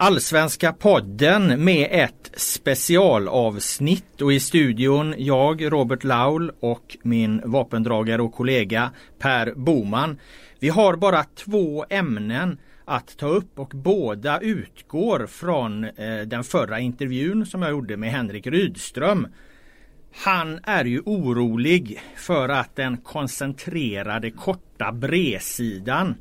Allsvenska podden med ett specialavsnitt och i studion jag, Robert Laul och min vapendragare och kollega Per Boman. Vi har bara två ämnen att ta upp och båda utgår från eh, den förra intervjun som jag gjorde med Henrik Rydström. Han är ju orolig för att den koncentrerade korta bredsidan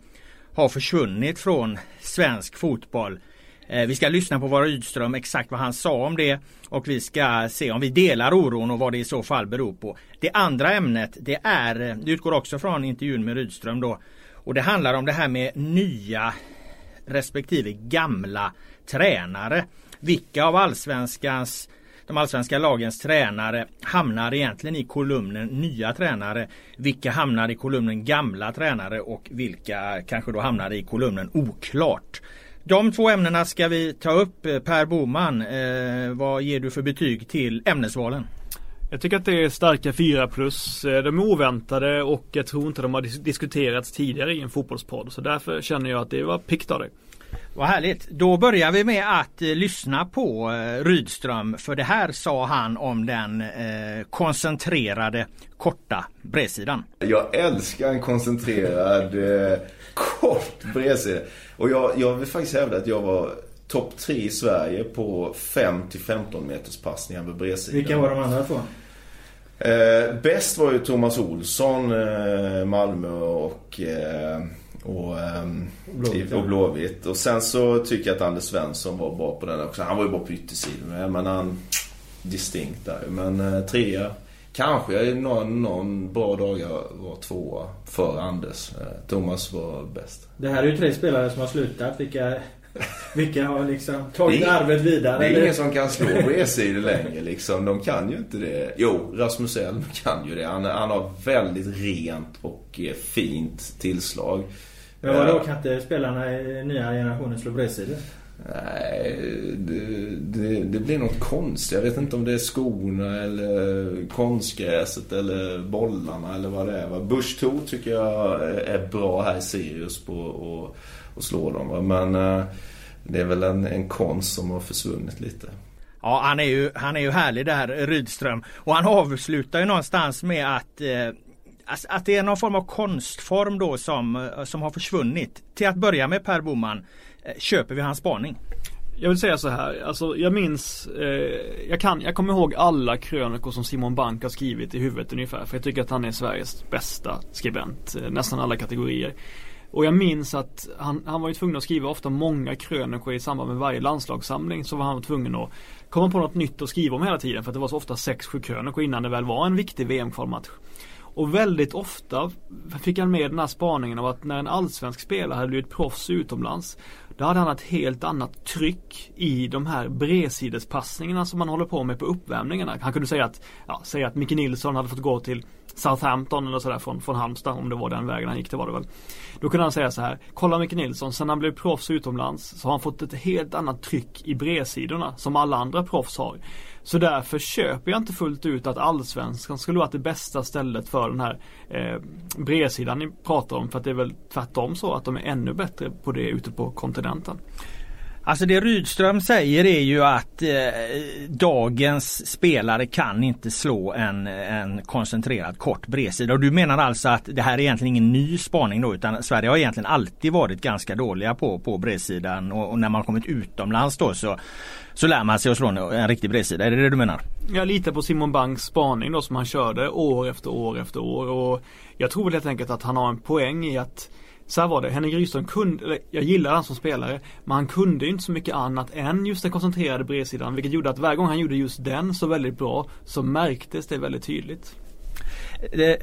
har försvunnit från svensk fotboll. Eh, vi ska lyssna på vad Rydström exakt vad han sa om det och vi ska se om vi delar oron och vad det i så fall beror på. Det andra ämnet det är, eh, det utgår också från intervjun med Rydström då och det handlar om det här med nya respektive gamla tränare. Vilka av allsvenskans de allsvenska lagens tränare hamnar egentligen i kolumnen nya tränare. Vilka hamnar i kolumnen gamla tränare och vilka kanske då hamnar i kolumnen oklart. De två ämnena ska vi ta upp. Eh, per Boman, eh, vad ger du för betyg till ämnesvalen? Jag tycker att det är starka 4 plus. Eh, de är oväntade och jag tror inte de har diskuterats tidigare i en fotbollspodd. Så därför känner jag att det var piggt av dig. Vad härligt. Då börjar vi med att eh, lyssna på eh, Rydström för det här sa han om den eh, koncentrerade korta bredsidan. Jag älskar en koncentrerad eh, kort bredsida. Och jag, jag vill faktiskt hävda att jag var topp tre i Sverige på 5 15 meters passningar med bredsidan. Vilka var de andra två? Eh, bäst var ju Thomas Olsson, eh, Malmö och eh, och, um, Blåvitt, och Blåvitt. Och sen så tycker jag att Anders Svensson var bra på den också. Han var ju bra på yttersidan. Men han... Distinkt där. Men uh, trea. Kanske jag någon, någon bra dag jag var tvåa för Anders. Uh, Thomas var bäst. Det här är ju tre spelare som har slutat. Vilka, vilka har liksom tagit det, arvet vidare? Det är eller? ingen som kan slå e-sidor längre liksom. De kan ju inte det. Jo, Rasmus Elm kan ju det. Han, han har väldigt rent och eh, fint tillslag. Men vadå, kan inte spelarna i nya generationen slå bredsidor? Nej, det, det, det, blir något konstigt. Jag vet inte om det är skorna eller konstgräset eller bollarna eller vad det är. Bush Thor tycker jag är bra här i Sirius på att slå dem. Men eh, det är väl en, en konst som har försvunnit lite. Ja, han är ju, han är ju härlig där, Rydström. Och han avslutar ju någonstans med att eh, att det är någon form av konstform då som, eh, som har försvunnit. Till att börja med Per Boman, eh, köper vi hans spaning? Jag vill säga så här, alltså jag minns, eh, jag kan, jag kommer ihåg alla krönikor som Simon Bank har skrivit i huvudet ungefär. För jag tycker att han är Sveriges bästa skribent, eh, nästan alla kategorier. Och jag minns att han, han var ju tvungen att skriva ofta många krönikor i samband med varje landslagssamling. Så var han tvungen att komma på något nytt att skriva om hela tiden. För att det var så ofta 6-7 krönikor innan det väl var en viktig VM-kvalmatch. Och väldigt ofta fick han med den här spaningen av att när en allsvensk spelare hade blivit proffs utomlands Då hade han ett helt annat tryck i de här bredsidespassningarna som man håller på med på uppvärmningarna. Han kunde säga att, ja, säga att Micke Nilsson hade fått gå till Southampton eller sådär från, från Halmstad om det var den vägen han gick, det var det väl. Då kunde han säga så här, kolla Micke Nilsson, sen han blev proffs utomlands så har han fått ett helt annat tryck i bredsidorna som alla andra proffs har. Så därför köper jag inte fullt ut att allsvenskan skulle vara det bästa stället för den här eh, bredsidan ni pratar om. För att det är väl tvärtom så att de är ännu bättre på det ute på kontinenten. Alltså det Rydström säger är ju att eh, dagens spelare kan inte slå en, en koncentrerad kort bredsida. Och du menar alltså att det här är egentligen ingen ny spaning då utan Sverige har egentligen alltid varit ganska dåliga på, på bredsidan och, och när man kommit utomlands då så så lär man sig att slå en, en riktig bredsida. Är det det du menar? Jag litar på Simon Banks spaning då som han körde år efter år efter år och jag tror väl helt enkelt att han har en poäng i att så här var det, Henrik Rydström kunde, eller jag gillar han som spelare, men han kunde inte så mycket annat än just den koncentrerade bredsidan, vilket gjorde att varje gång han gjorde just den så väldigt bra, så märktes det väldigt tydligt. Det,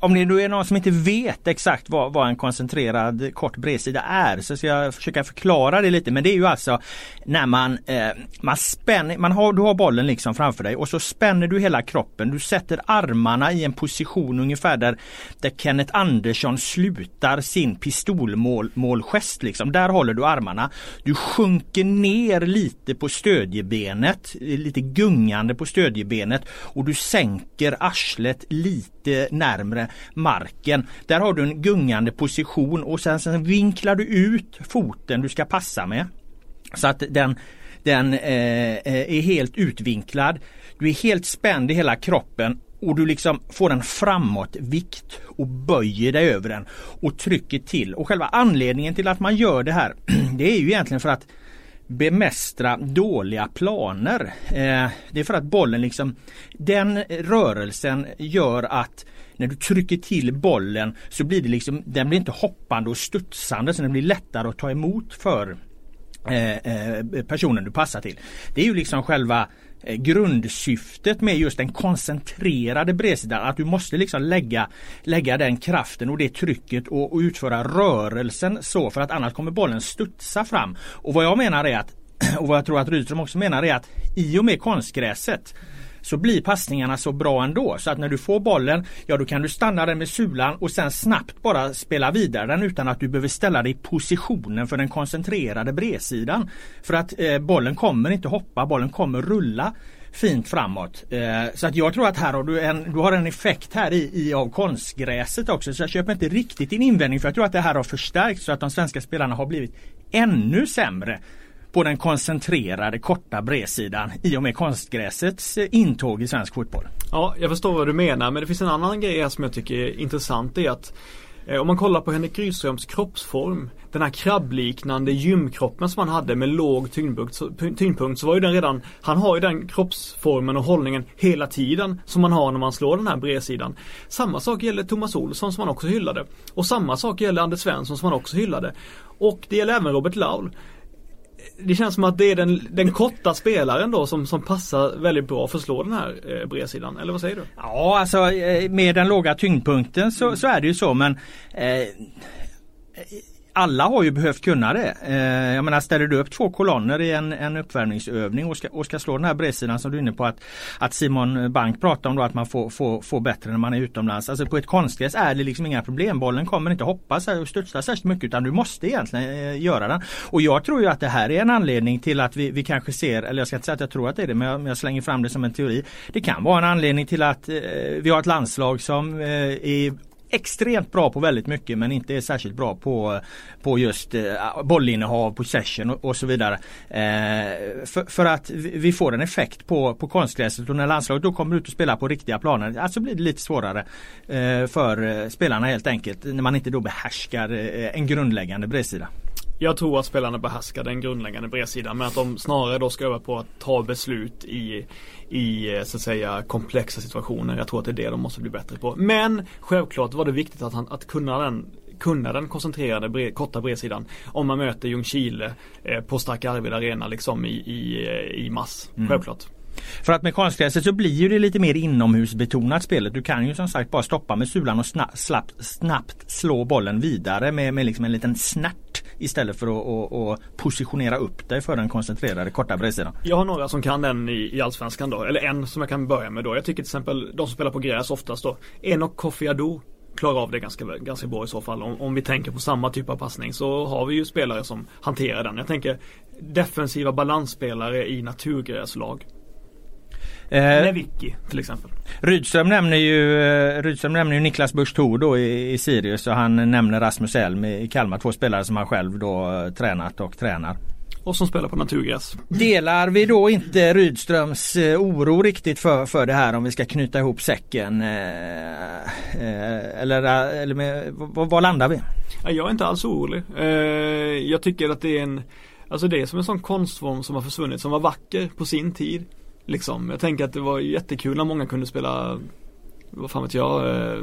om det nu är någon som inte vet exakt vad, vad en koncentrerad kort bredsida är så ska jag försöka förklara det lite. Men det är ju alltså när man, eh, man spänner, man har, du har bollen liksom framför dig och så spänner du hela kroppen. Du sätter armarna i en position ungefär där, där Kenneth Andersson slutar sin pistolmålgest. Liksom. Där håller du armarna. Du sjunker ner lite på stödjebenet, lite gungande på stödjebenet och du sänker arslet lite närmre marken. Där har du en gungande position och sen, sen vinklar du ut foten du ska passa med. Så att den, den eh, eh, är helt utvinklad. Du är helt spänd i hela kroppen och du liksom får en framåtvikt och böjer dig över den och trycker till. Och själva anledningen till att man gör det här det är ju egentligen för att bemästra dåliga planer. Eh, det är för att bollen liksom Den rörelsen gör att när du trycker till bollen så blir det liksom Den blir inte hoppande och studsande så den blir lättare att ta emot för eh, eh personen du passar till. Det är ju liksom själva eh, grundsyftet med just den koncentrerade bredsidan. Att du måste liksom lägga, lägga den kraften och det trycket och, och utföra rörelsen så för att annars kommer bollen studsa fram. Och vad jag menar är att och vad jag tror att Rydström också menar är att i och med konstgräset så blir passningarna så bra ändå. Så att när du får bollen, ja då kan du stanna den med sulan och sen snabbt bara spela vidare den utan att du behöver ställa dig i positionen för den koncentrerade bredsidan. För att eh, bollen kommer inte hoppa, bollen kommer rulla fint framåt. Eh, så att jag tror att här har du en, du har en effekt här i, i av konstgräset också. Så jag köper inte riktigt din invändning för jag tror att det här har förstärkts så att de svenska spelarna har blivit ännu sämre på den koncentrerade korta bredsidan i och med konstgräsets eh, intåg i svensk fotboll. Ja, jag förstår vad du menar men det finns en annan grej här som jag tycker är intressant. Det är att eh, om man kollar på Henrik Rydströms kroppsform Den här krabbliknande gymkroppen som han hade med låg tyngdpunkt så, tyngdpunkt så var ju den redan Han har ju den kroppsformen och hållningen hela tiden som man har när man slår den här bredsidan. Samma sak gäller Thomas Olsson som han också hyllade. Och samma sak gäller Anders Svensson som han också hyllade. Och det gäller även Robert Laul det känns som att det är den, den korta spelaren då som, som passar väldigt bra för att slå den här eh, bredsidan. Eller vad säger du? Ja, alltså eh, med den låga tyngdpunkten så, mm. så är det ju så men eh, alla har ju behövt kunna det. Eh, jag menar ställer du upp två kolonner i en, en uppvärmningsövning och ska, och ska slå den här bredsidan som du är inne på att, att Simon Bank pratar om då att man får, får, får bättre när man är utomlands. Alltså på ett konstgräs är det liksom inga problem. Bollen kommer inte hoppa och studsa särskilt mycket utan du måste egentligen eh, göra den. Och jag tror ju att det här är en anledning till att vi, vi kanske ser, eller jag ska inte säga att jag tror att det är det men jag, jag slänger fram det som en teori. Det kan vara en anledning till att eh, vi har ett landslag som eh, är extremt bra på väldigt mycket men inte är särskilt bra på, på just eh, bollinnehav, possession och, och så vidare. Eh, för, för, att vi får en effekt på, på konstgräset och när landslaget då kommer ut och spelar på riktiga planer alltså blir det lite svårare eh, för eh, spelarna helt enkelt när man inte då behärskar eh, en grundläggande bredsida. Jag tror att spelarna behärskar den grundläggande bredsidan men att de snarare då ska öva på att ta beslut i, i så att säga komplexa situationer. Jag tror att det är det de måste bli bättre på. Men självklart var det viktigt att, han, att kunna den kunna den koncentrerade bred, korta bredsidan om man möter Ljungskile eh, på Stark Arvid Arena liksom i, i, i mass. Mm. Självklart. För att med konstgräset så blir ju det lite mer inomhusbetonat spelet. Du kan ju som sagt bara stoppa med sulan och snabbt, snabbt slå bollen vidare med, med liksom en liten snärt istället för att och, och positionera upp dig för den koncentrerade korta bredsidan. Jag har några som kan den i, i Allsvenskan då, eller en som jag kan börja med då. Jag tycker till exempel de som spelar på gräs oftast då. Enok Kofi Adu klarar av det ganska, ganska bra i så fall. Om, om vi tänker på samma typ av passning så har vi ju spelare som hanterar den. Jag tänker defensiva balansspelare i naturgräslag. Eh, Lewicki till exempel. Rydström nämner ju, eh, Rydström nämner ju Niklas Busch då i, i Sirius och han nämner Rasmus Elm i Kalmar. Två spelare som han själv då eh, tränat och tränar. Och som spelar på naturgräs. Delar vi då inte Rydströms eh, oro riktigt för, för det här om vi ska knyta ihop säcken? eller eller med, var landar vi? Jag är inte alls orolig. Jag tycker att det är en Alltså det är som en sån konstform som har försvunnit som var vacker på sin tid. Liksom. Jag tänker att det var jättekul när många kunde spela vad fan vet jag, eh,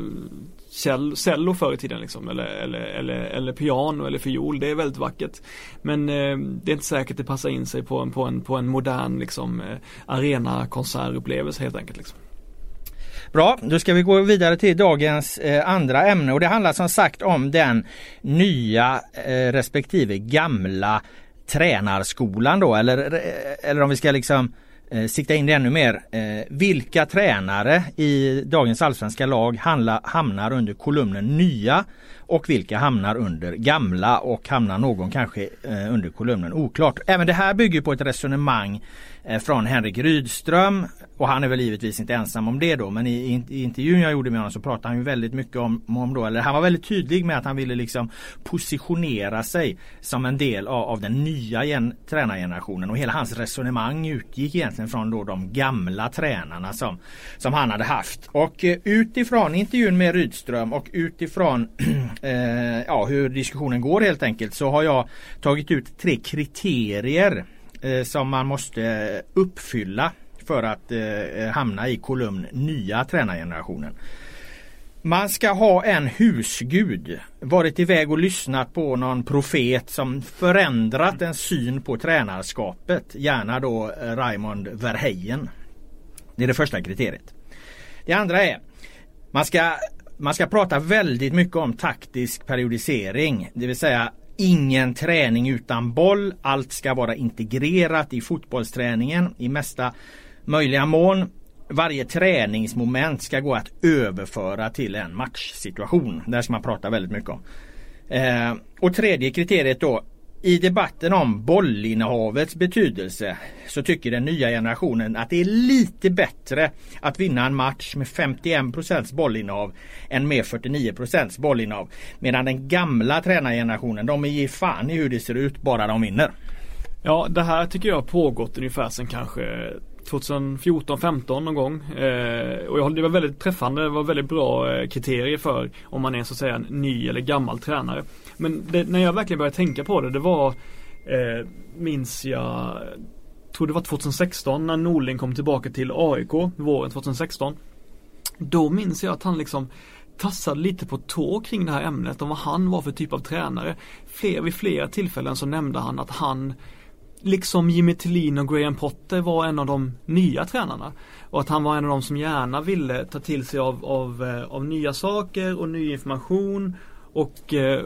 cello förr i tiden liksom eller, eller, eller, eller piano eller fiol. Det är väldigt vackert. Men eh, det är inte säkert det passar in sig på en, på en, på en modern liksom eh, arena konsertupplevelse helt enkelt. Liksom. Bra, då ska vi gå vidare till dagens eh, andra ämne och det handlar som sagt om den nya eh, respektive gamla tränarskolan då eller, eh, eller om vi ska liksom eh, sikta in det ännu mer. Eh, vilka tränare i dagens allsvenska lag handla, hamnar under kolumnen nya och vilka hamnar under gamla och hamnar någon kanske eh, under kolumnen oklart. Även det här bygger på ett resonemang eh, från Henrik Rydström och han är väl givetvis inte ensam om det då men i, i intervjun jag gjorde med honom så pratade han ju väldigt mycket om, om då, eller han var väldigt tydlig med att han ville liksom positionera sig som en del av, av den nya gen, tränargenerationen och hela hans resonemang utgick egentligen från då de gamla tränarna som, som han hade haft. Och eh, utifrån intervjun med Rydström och utifrån eh, ja, hur diskussionen går helt enkelt så har jag tagit ut tre kriterier eh, som man måste uppfylla för att eh, hamna i kolumn nya tränargenerationen. Man ska ha en husgud, varit iväg och lyssnat på någon profet som förändrat en syn på tränarskapet. Gärna då eh, Raymond Verheyen. Det är det första kriteriet. Det andra är man ska, man ska prata väldigt mycket om taktisk periodisering. Det vill säga Ingen träning utan boll. Allt ska vara integrerat i fotbollsträningen i mesta möjliga mån. Varje träningsmoment ska gå att överföra till en matchsituation. Det ska man prata väldigt mycket om. Eh, och tredje kriteriet då i debatten om bollinnehavets betydelse så tycker den nya generationen att det är lite bättre att vinna en match med 51% bollinnehav än med 49% bollinnehav. Medan den gamla tränargenerationen de ger fan i hur det ser ut bara de vinner. Ja det här tycker jag har pågått ungefär sen kanske 2014, 15 någon gång. Eh, och jag, det var väldigt träffande, det var väldigt bra eh, kriterier för om man är så att säga en ny eller gammal tränare. Men det, när jag verkligen började tänka på det, det var eh, minns jag tror det var 2016 när Norling kom tillbaka till AIK våren 2016. Då minns jag att han liksom tassade lite på tå kring det här ämnet om vad han var för typ av tränare. Fler, vid flera tillfällen så nämnde han att han liksom Jimmy Tillin och Graham Potter var en av de nya tränarna. Och att han var en av de som gärna ville ta till sig av, av, eh, av nya saker och ny information och eh,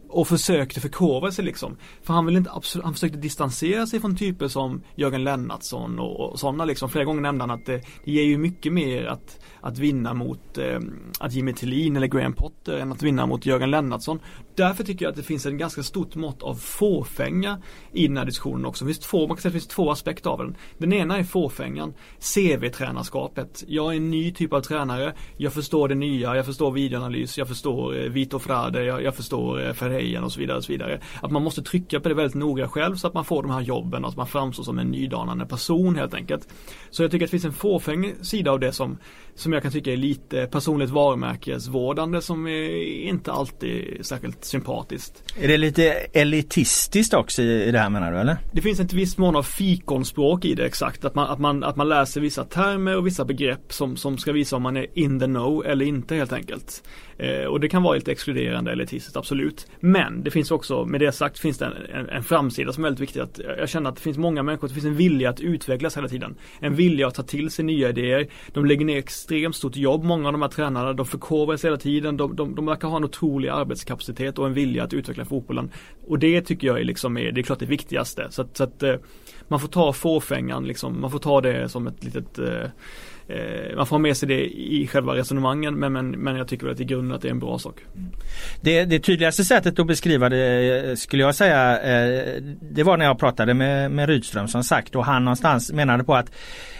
och försökte förkovra sig liksom. För han ville inte absolut, han försökte distansera sig från typer som Jörgen Lennartsson och, och sådana liksom. Flera gånger nämnde han att det, det ger ju mycket mer att, att vinna mot eh, att Jimmy Tillin eller Graham Potter än att vinna mot Jörgen Lennartsson. Därför tycker jag att det finns en ganska stort mått av fåfänga i den här diskussionen också. Det finns två, man kan säga att det finns två aspekter av den. Den ena är fåfängan, CV-tränarskapet. Jag är en ny typ av tränare, jag förstår det nya, jag förstår videoanalys, jag förstår eh, Vito Frade, jag, jag förstår eh, Ferreira och så vidare och så vidare. Att man måste trycka på det väldigt noga själv så att man får de här jobben och att man framstår som en nydanande person helt enkelt. Så jag tycker att det finns en fåfäng sida av det som, som jag kan tycka är lite personligt varumärkesvårdande som är inte alltid särskilt sympatiskt. Är det lite elitistiskt också i det här menar du eller? Det finns ett visst mån av fikonspråk i det exakt. Att man, att man, att man läser vissa termer och vissa begrepp som, som ska visa om man är in the know eller inte helt enkelt. Eh, och det kan vara lite exkluderande eller elitistiskt, absolut. Men det finns också, med det sagt, finns det en, en, en, framsida som är väldigt viktig. Att jag känner att det finns många människor, det finns en vilja att utvecklas hela tiden. En vilja att ta till sig nya idéer. De lägger ner extremt stort jobb, många av de här tränarna. De förkovrar sig hela tiden. De, de, de verkar ha en otrolig arbetskapacitet och en vilja att utveckla fotbollen. Och det tycker jag är liksom, det är klart det viktigaste. Så att, så att eh, man får ta fåfängan liksom, man får ta det som ett litet eh, Eh, man får ha med sig det i själva resonemangen men, men, men jag tycker väl att i grunden att det är en bra sak. Det, det tydligaste sättet att beskriva det eh, skulle jag säga eh, det var när jag pratade med, med Rydström som sagt och han någonstans menade på att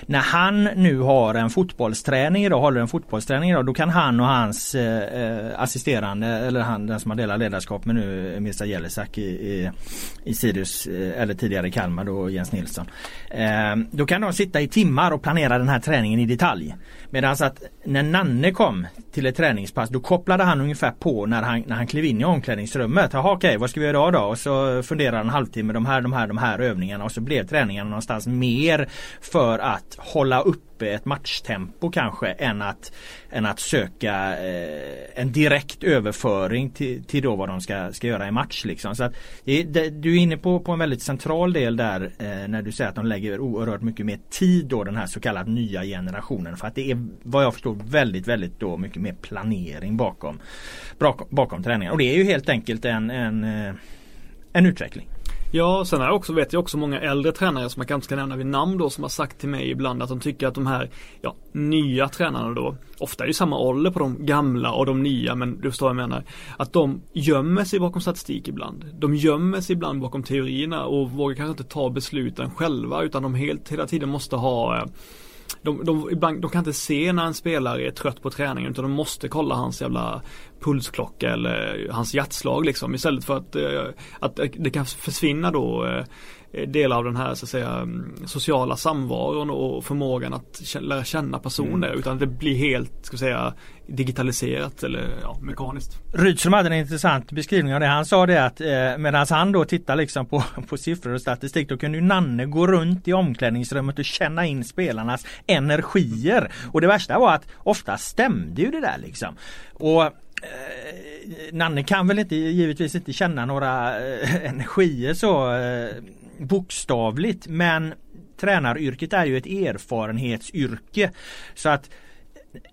när han nu har en fotbollsträning idag, håller en fotbollsträning idag, då kan han och hans eh, assisterande eller han den som har delat ledarskap med nu Mirza Jelisak i, i, i Sirius eller tidigare Kalmar då Jens Nilsson. Eh, då kan de sitta i timmar och planera den här träningen i detalj. Medan att när Nanne kom till ett träningspass då kopplade han ungefär på när han, när han klev in i omklädningsrummet. Jaha okej, vad ska vi göra idag? då? Och så funderar han en halvtimme de här, de här, de här övningarna och så blev träningen någonstans mer för att hålla uppe ett matchtempo kanske än att, än att söka eh, en direkt överföring till, till då vad de ska, ska göra i match. Liksom. Så att det, du är inne på, på en väldigt central del där eh, när du säger att de lägger oerhört mycket mer tid då den här så kallade nya generationen. För att det är vad jag förstår väldigt väldigt då mycket mer planering bakom, bakom, bakom träningen. Och det är ju helt enkelt en, en, eh, en utveckling. Ja, sen har jag också, vet jag också många äldre tränare som jag kanske ska nämna vid namn då som har sagt till mig ibland att de tycker att de här ja, nya tränarna då, ofta är det samma ålder på de gamla och de nya men du förstår vad jag menar. Att de gömmer sig bakom statistik ibland. De gömmer sig ibland bakom teorierna och vågar kanske inte ta besluten själva utan de helt hela tiden måste ha eh, de, de, ibland, de kan inte se när en spelare är trött på träningen utan de måste kolla hans jävla pulsklocka eller hans hjärtslag liksom istället för att, eh, att eh, det kan försvinna då eh, del av den här så att säga mm, sociala samvaron och förmågan att lära känna personer mm. utan det blir helt ska säga digitaliserat eller ja, mekaniskt. Rydström hade en intressant beskrivning av det. Han sa det att eh, medan han då tittar liksom på, på siffror och statistik då kunde ju Nanne gå runt i omklädningsrummet och känna in spelarnas energier. Och det värsta var att ofta stämde ju det där liksom. Och eh, Nanne kan väl inte givetvis inte känna några eh, energier så eh, bokstavligt men tränaryrket är ju ett erfarenhetsyrke. Så att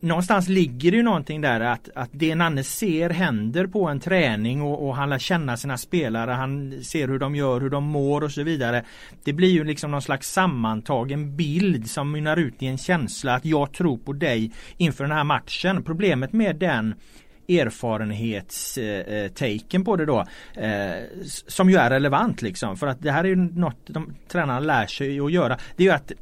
någonstans ligger det ju någonting där att, att det Nanne ser händer på en träning och, och, han lär känna sina spelare, han ser hur de gör, hur de mår och så vidare. Det blir ju liksom någon slags sammantagen bild som mynnar ut i en känsla att jag tror på dig inför den här matchen. Problemet med den erfarenhetstaken på det då. Eh, som ju är relevant liksom. För att det här är ju något de tränarna lär sig att göra. Det är ju att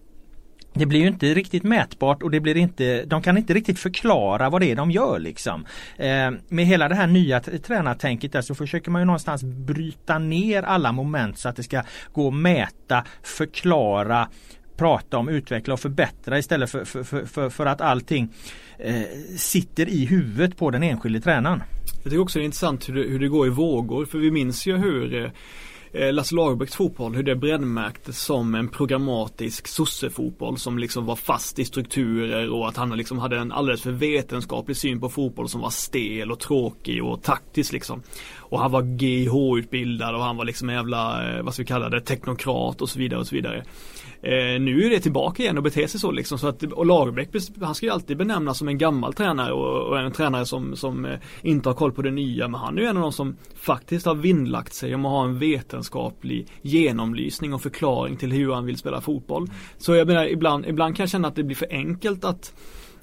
det blir ju inte riktigt mätbart och det blir inte, de kan inte riktigt förklara vad det är de gör liksom. Eh, med hela det här nya tränartänket där så försöker man ju någonstans bryta ner alla moment så att det ska gå att mäta, förklara, prata om, utveckla och förbättra istället för, för, för, för att allting eh, Eh, sitter i huvudet på den enskilde tränaren. Jag tycker också det är intressant hur det, hur det går i vågor för vi minns ju hur eh, eh, Lasse Lagerbäcks fotboll, hur det brännmärktes som en programmatisk sossefotboll som liksom var fast i strukturer och att han liksom hade en alldeles för vetenskaplig syn på fotboll som var stel och tråkig och taktisk liksom. Och han var GH-utbildad och han var liksom en jävla, vad ska vi kalla det, teknokrat och så vidare och så vidare. Eh, nu är det tillbaka igen och beter sig så liksom. Så att, och Lagerbäck, han ska ju alltid benämnas som en gammal tränare och, och en tränare som, som eh, inte har koll på det nya. Men han är ju en av de som faktiskt har vinnlagt sig om att ha en vetenskaplig genomlysning och förklaring till hur han vill spela fotboll. Så jag menar, ibland, ibland kan jag känna att det blir för enkelt att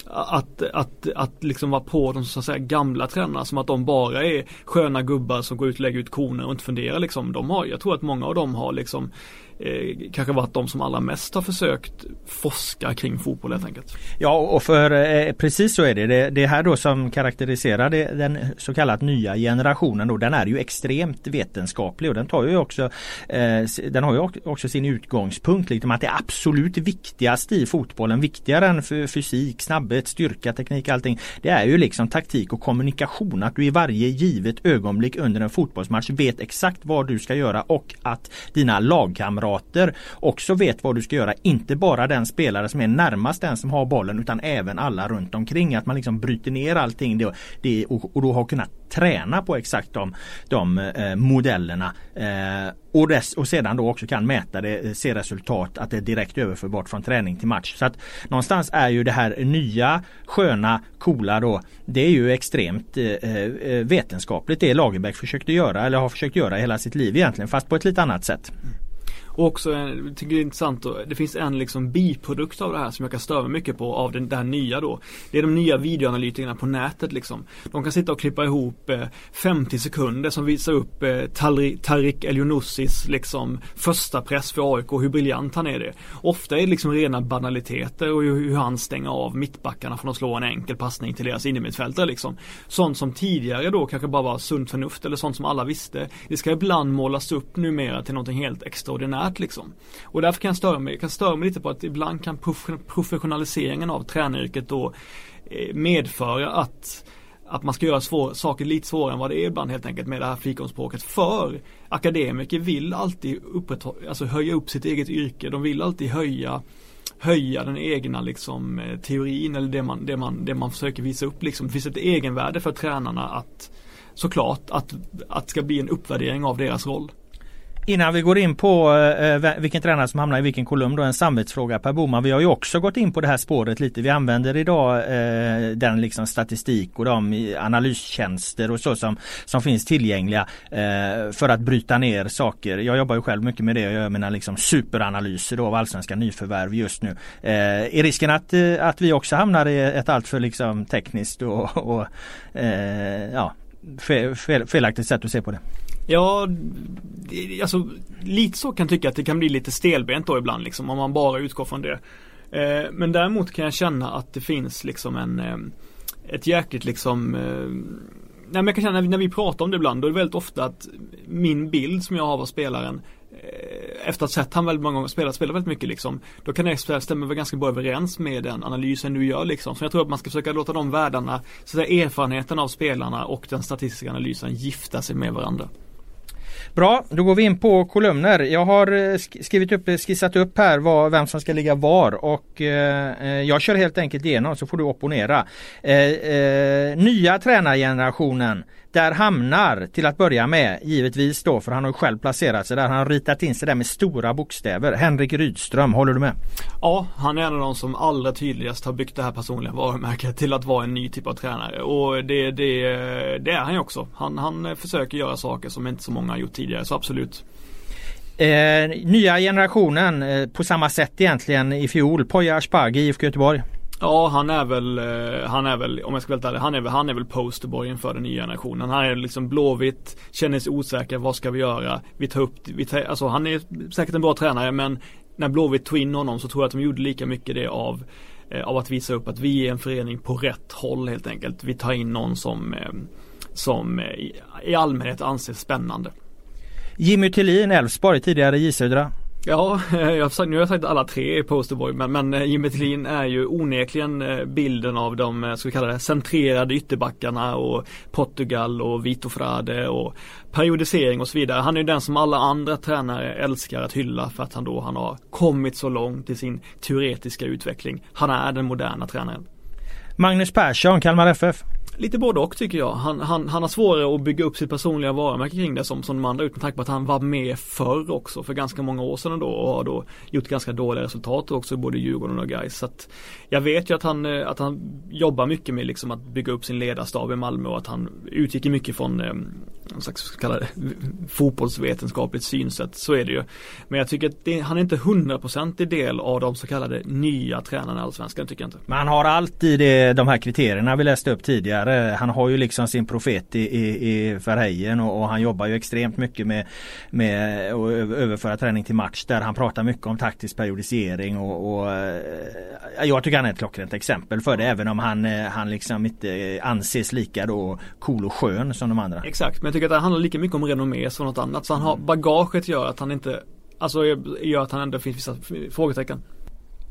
att, att, att liksom vara på de så att säga gamla tränarna som att de bara är sköna gubbar som går ut och lägger ut koner och inte funderar liksom. De har, jag tror att många av dem har liksom eh, kanske varit de som allra mest har försökt forska kring fotboll helt enkelt. Ja och för eh, precis så är det. det. Det här då som karaktäriserar det, den så kallat nya generationen då den är ju extremt vetenskaplig och den tar ju också eh, Den har ju också sin utgångspunkt liksom att det absolut viktigaste i fotbollen, viktigare än för fysik, snabbhet, styrka, teknik, allting. Det är ju liksom taktik och kommunikation. Att du i varje givet ögonblick under en fotbollsmatch vet exakt vad du ska göra och att dina lagkamrater lagkamrater också vet vad du ska göra. Inte bara den spelare som är närmast den som har bollen utan även alla runt omkring. Att man liksom bryter ner allting det, det, och, och då har kunnat träna på exakt de, de eh, modellerna. Eh, och, dess, och sedan då också kan mäta det, eh, se resultat, att det är direkt överförbart från träning till match. Så att någonstans är ju det här nya, sköna, coola då. Det är ju extremt eh, eh vetenskapligt det Lagerbäck försökte göra eller har försökt göra hela sitt liv egentligen fast på ett lite annat sätt. Och också, jag tycker det är intressant, det finns en liksom biprodukt av det här som jag kan störa mycket på av den, det här nya då. Det är de nya videoanalytikerna på nätet liksom. De kan sitta och klippa ihop eh, 50 sekunder som visar upp eh, Tarik Elionussis liksom första press för AIK, hur briljant han är det. Ofta är det liksom rena banaliteter och hur, hur han stänger av mittbackarna från att slå en enkel passning till deras innermittfältare liksom. Sånt som tidigare då kanske bara var sunt förnuft eller sånt som alla visste. Det ska ibland målas upp numera till någonting helt extraordinärt värt liksom. Och därför kan jag störa mig, jag kan störa mig lite på att ibland kan professionaliseringen av tränaryrket då eh, medföra att att man ska göra svår, saker lite svårare än vad det är ibland helt enkelt med det här fikonspråket. För akademiker vill alltid alltså höja upp sitt eget yrke. De vill alltid höja höja den egna liksom eh, teorin eller det man, det man, det man försöker visa upp liksom. Det finns ett egenvärde för tränarna att såklart att, att det ska bli en uppvärdering av deras roll. Innan vi går in på eh, eh vilken tränare som hamnar i vilken kolumn då en samvetsfråga Per Boman. Vi har ju också gått in på det här spåret lite. Vi använder idag eh, den liksom statistik och de analystjänster och så som, som finns tillgängliga eh, för att bryta ner saker. Jag jobbar ju själv mycket med det. Jag gör mina liksom superanalyser då av allsvenska nyförvärv just nu. Eh, är risken att, eh, att vi också hamnar i ett alltför liksom tekniskt och, och eh, ja, fel, fel, felaktigt sätt att se på det? Ja, alltså lite så kan jag tycka att det kan bli lite stelbent då ibland liksom om man bara utgår från det. Eh, men däremot kan jag känna att det finns liksom en eh, ett jäkligt liksom eh, Nej men jag kan känna när vi pratar om det ibland då är det väldigt ofta att min bild som jag har av spelaren eh, efter att ha sett han väldigt många gånger spela, spela väldigt mycket liksom. Då kan det stämma ganska bra överens med den analysen du gör liksom. Så jag tror att man ska försöka låta de världarna, så att erfarenheten av spelarna och den statistiska analysen gifta sig med varandra. Bra, då går vi in på kolumner. Jag har eh, skrivit upp, eh, skissat upp här vad, vem som ska ligga var och eh, eh, jag kör helt enkelt igenom så får du opponera. Eh, eh, nya tränargenerationen där hamnar till att börja med givetvis då för han har själv placerat sig där. Han har ritat in sig där med stora bokstäver. Henrik Rydström, håller du med? Ja, han är en av de som allra tydligast har byggt det här personliga varumärket till att vara en ny typ av tränare. Och det, det, det är han ju också. Han, han försöker göra saker som inte så många har gjort tidigare, så absolut. Eh, nya generationen eh, på samma sätt egentligen i fjol. Poya Asbaghi, IFK Göteborg. Ja han är väl, eh, han är väl, om jag ska vara ärlig, han är väl, han är väl posterboyen för den nya generationen. Han är liksom blåvitt, känner sig osäker, vad ska vi göra? Vi tar upp, vi tar, alltså han är säkert en bra tränare men när Blåvitt tog in honom så tror jag att de gjorde lika mycket det av eh, av att visa upp att vi är en förening på rätt håll helt enkelt. Vi tar in någon som, eh, som i allmänhet anses spännande. Jimmy Tillin, Elfsborg, tidigare J Södra. Ja, jag har sagt, nu har jag sagt alla tre i Posterboy men, men eh, Jimmy Tillin är ju onekligen eh, bilden av de, eh, ska vi kalla det, centrerade ytterbackarna och Portugal och Vito Frade och periodisering och så vidare. Han är ju den som alla andra tränare älskar att hylla för att han då han har kommit så långt i sin teoretiska utveckling. Han är den moderna tränaren. Magnus Persson, Kalmar FF. Lite både och tycker jag. Han, han, han har svårare att bygga upp sitt personliga varumärke kring det som, som de andra ut med tanke på att han var med förr också för ganska många år sedan då och har då gjort ganska dåliga resultat också både Djurgården och Gais. Så att jag vet ju att han, eh, att han jobbar mycket med liksom att bygga upp sin ledarstab i Malmö och att han utgick mycket från eh, någon slags kallade fotbollsvetenskapligt synsätt. Så är det ju. Men jag tycker att det, han är inte hundraprocentig del av de så kallade nya tränarna i Allsvenskan tycker jag inte. Men han har alltid eh, de här kriterierna vi läste upp tidigare. Han har ju liksom sin profet i, i, i Verheyen och, och, han jobbar ju extremt mycket med, med att överföra träning till match där han pratar mycket om taktisk periodisering och, och eh, jag tycker han är ett klockrent exempel för det även om han, eh, han liksom inte anses lika då cool och skön som de andra. Exakt, men jag tycker att det handlar lika mycket om renommé som något annat. Så han har bagaget gör att han inte Alltså gör att han ändå finns vissa frågetecken.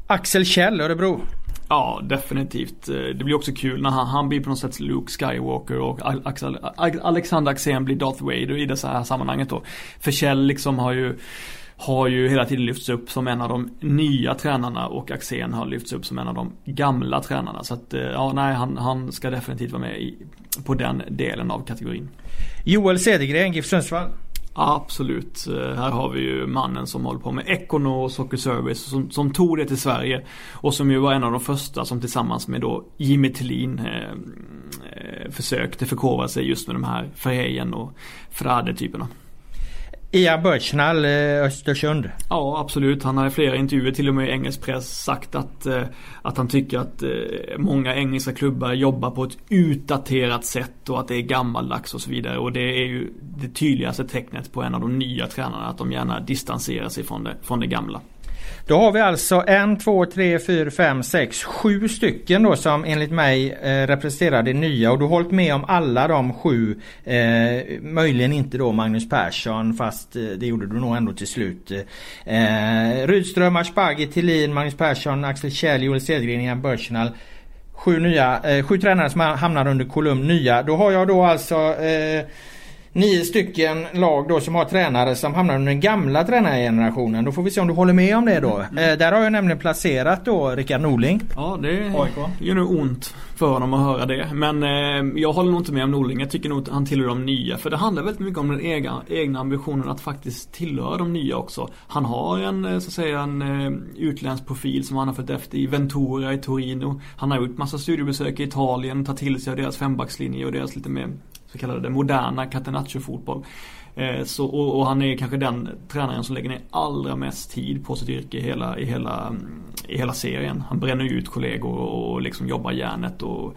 Axel Kjell, Örebro. Ja, definitivt. Eh, det blir också kul när han, han blir på något sätt Luke Skywalker och Axel, Alexander Axén blir Darth Vader i det här sammanhanget då. För Kjell liksom har ju har ju hela tiden lyfts upp som en av de nya tränarna och Axén har lyfts upp som en av de gamla tränarna. Så att eh, ja, nej, han, han ska definitivt vara med i, på den delen av kategorin. Joel Cedergren, GIF Sundsvall. Absolut. Eh, här har vi ju mannen som håller på med Econo och Soccer Service som, som tog det till Sverige och som ju var en av de första som tillsammans med då Jimmy Tillin eh, eh, försökte förkovra sig just med de här Ferrejen och Frade-typerna. Ian Birchnall, eh, Östersund. Ja absolut. Han har i flera intervjuer till och med i engelsk press sagt att, eh, att han tycker att eh, många engelska klubbar jobbar på ett utdaterat sätt och att det är gammaldags och så vidare. Och det är ju det tydligaste tecknet på en av de nya tränarna att de gärna distanserar sig från det, från det gamla. Då har vi alltså en, två, tre, fyra, fem, sex, sju stycken då som enligt mig eh, representerar det nya och du har hållit med om alla de sju. Eh, möjligen inte då Magnus Persson fast eh, det gjorde du nog ändå till slut. Eh, Rydström, Asbaghi, Tillin, Magnus Persson, Axel Kjell, Joel Cedergren, Ian Börsenal. Sju, nya, eh, sju tränare som hamnar under kolumn nya. Då har jag då alltså eh, nio stycken lag då som har tränare som hamnar under den gamla tränargenerationen. Då får vi se om du håller med om det då. Mm. Eh, där har jag nämligen placerat då Rickard Norling. Ja det gör nog ont för honom att höra det. Men eh, jag håller nog inte med om Norling. Jag tycker nog att han tillhör de nya. För det handlar väldigt mycket om den egna, egna ambitionen att faktiskt tillhöra de nya också. Han har en, eh, så att säga, en eh, utländsk profil som han har fått efter i Ventura i Torino. Han har gjort massa studiebesök i Italien, tagit till sig av deras fembackslinje och deras lite mer så kallade moderna catenaccio-fotboll. Eh, så, och, och, han är kanske den tränaren som lägger ner allra mest tid på sitt yrke i hela, i hela, i hela serien. Han bränner ut kollegor och liksom jobbar järnet och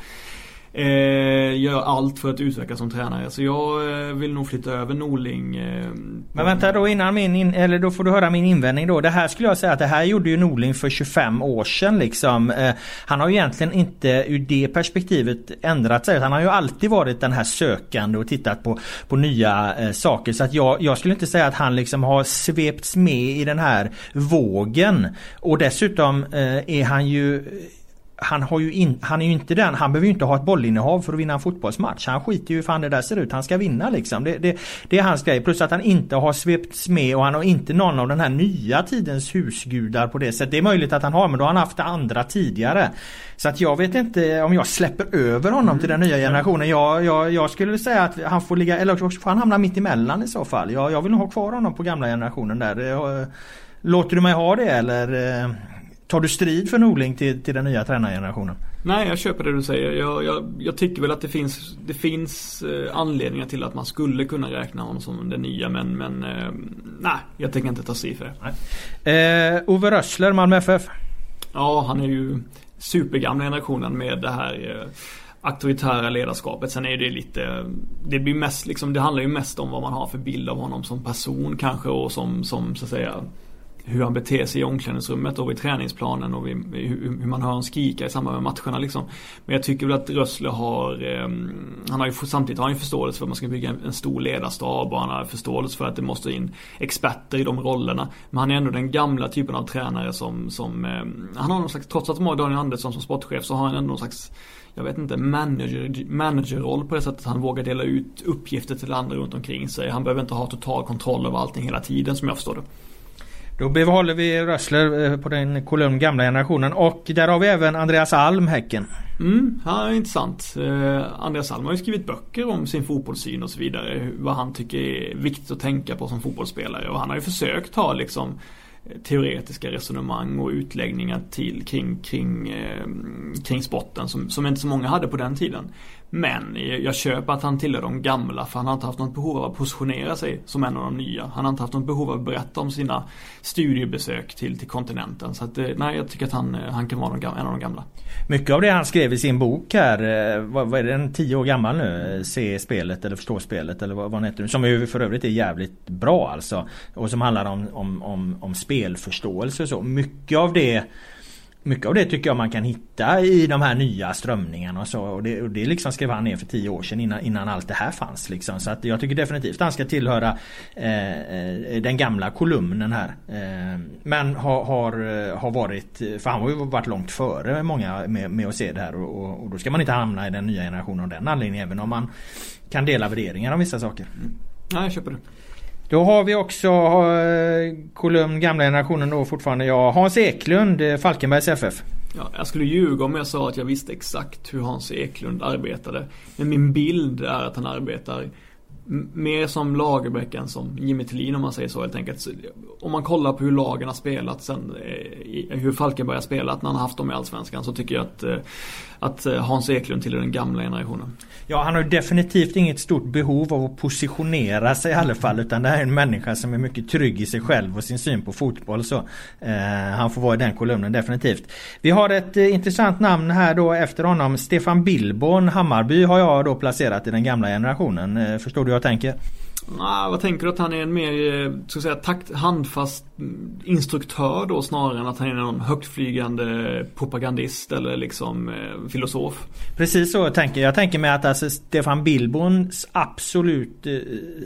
Eh, gör allt för att utvecklas som tränare. Så jag eh, vill nog flytta över Norling. Eh, Men vänta då innan min, in, eller då får du höra min invändning då. Det här skulle jag säga att det här gjorde ju Norling för 25 år sedan liksom. Eh, han har ju egentligen inte ur det perspektivet ändrat sig. Han har ju alltid varit den här sökande och tittat på, på nya eh, saker. Så att jag, jag skulle inte säga att han liksom har svepts med i den här vågen. Och dessutom eh, är han ju han, har ju in, han är ju inte den, han behöver ju inte ha ett bollinnehav för att vinna en fotbollsmatch. Han skiter ju hur fan det där ser ut. Han ska vinna liksom. Det, det, det är hans grej. Plus att han inte har svepts med och han har inte någon av den här nya tidens husgudar på det sättet. Det är möjligt att han har men då har han haft andra tidigare. Så att jag vet inte om jag släpper över honom mm. till den nya generationen. Jag, jag, jag skulle säga att han får ligga, eller också får han hamna mitt emellan i så fall. Jag, jag vill nog ha kvar honom på gamla generationen där. Låter du mig ha det eller? Tar du strid för Norling till, till den nya tränargenerationen? Nej, jag köper det du säger. Jag, jag, jag tycker väl att det finns, det finns eh, anledningar till att man skulle kunna räkna honom som den nya men, men eh, nej, jag tänker inte ta strid för det. Eh, Ove Rössler, Malmö FF? Ja, han är ju supergamla generationen med det här eh, auktoritära ledarskapet. Sen är det lite, det blir mest liksom, det handlar ju mest om vad man har för bild av honom som person kanske och som, som så att säga hur han beter sig i omklädningsrummet och vid träningsplanen och vid, hur, man hör honom skrika i samband med matcherna liksom. Men jag tycker väl att Rössle har, eh, han har ju samtidigt har han ju förståelse för att man ska bygga en, en, stor ledarstab och han har förståelse för att det måste in experter i de rollerna. Men han är ändå den gamla typen av tränare som, som eh, han har någon slags, trots att de har Daniel Andersson som sportchef så har han ändå någon slags jag vet inte, manager, managerroll på det sättet att han vågar dela ut uppgifter till andra runt omkring sig. Han behöver inte ha total kontroll över allting hela tiden som jag förstår det. Då behåller vi Rössler eh, på den kolumn gamla generationen och där har vi även Andreas Alm, Häcken. Mm, ja, intressant. Eh, Andreas Alm har ju skrivit böcker om sin fotbollssyn och så vidare. Vad han tycker är viktigt att tänka på som fotbollsspelare. Och han har ju försökt ha liksom teoretiska resonemang och utläggningar till kring, kring, eh, kring sporten som, som inte så många hade på den tiden. Men jag köper att han tillhör de gamla för han har inte haft något behov av att positionera sig som en av de nya. Han har inte haft något behov av att berätta om sina studiebesök till, till kontinenten. Så att, eh, nej, jag tycker att han, eh, han kan vara en av de gamla. Mycket av det han skrev i sin bok här, eh, vad, vad är den, tio år gammal nu? Se spelet eller förstå spelet eller vad, vad heter? Som ju för övrigt är jävligt bra alltså. Och som handlar om, om, om, om spelförståelse och så. Mycket av det mycket av det tycker jag man kan hitta i de här nya strömningarna och så. Och det, och det liksom skrev han ner för tio år sedan innan, innan allt det här fanns. Liksom. Så att jag tycker definitivt han ska tillhöra eh, eh den gamla kolumnen här. Eh, men har, har, har varit, för han har ju varit långt före många med, med att se det här. Och, och, och, då ska man inte hamna i den nya generationen av den anledningen. Även om man kan dela värderingar om vissa saker. Mm. Ja, jag köper det. Då har vi också eh, kolumn gamla generationen då fortfarande. Ja, Hans Eklund, eh, Falkenbergs FF. Ja, jag skulle ljuga om jag sa att jag visste exakt hur Hans Eklund arbetade. Men min bild är att han arbetar mer som Lagerbäck än som Jimmy Tillin om man säger så helt enkelt. Om man kollar på hur lagen har spelat sen, eh, hur Falkenberg har spelat när han har haft dem i Allsvenskan så tycker jag att, eh, att eh, Hans Eklund tillhör den gamla generationen. Ja han har definitivt inget stort behov av att positionera sig i alla fall utan det här är en människa som är mycket trygg i sig själv och sin syn på fotboll så. Eh, han får vara i den kolumnen definitivt. Vi har ett eh, intressant namn här då efter honom. Stefan Billborn Hammarby har jag då placerat i den gamla generationen. förstår du jag tänker? Nej, vad tänker du att han är en mer, eh, ska säga, takt, handfast instruktör då snarare än att han är någon högtflygande propagandist eller liksom eh, filosof? Precis så tänker jag. Jag tänker mig att alltså Stefan Billborns absolut eh,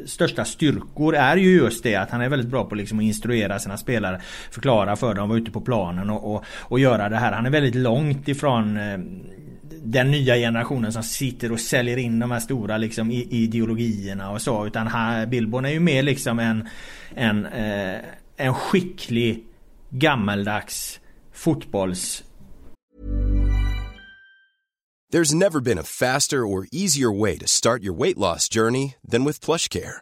största styrkor är ju just det att han är väldigt bra på liksom att instruera sina spelare, förklara för dem, vara ute på planen och, och, och göra det här. Han är väldigt långt ifrån eh, den nya generationen som sitter och säljer in de här stora liksom, ideologierna och så. Utan här, Billborn är ju mer liksom en, en, eh, en skicklig gammaldags fotbolls... There's never been a faster or easier way to start your weight loss journey than with PlushCare.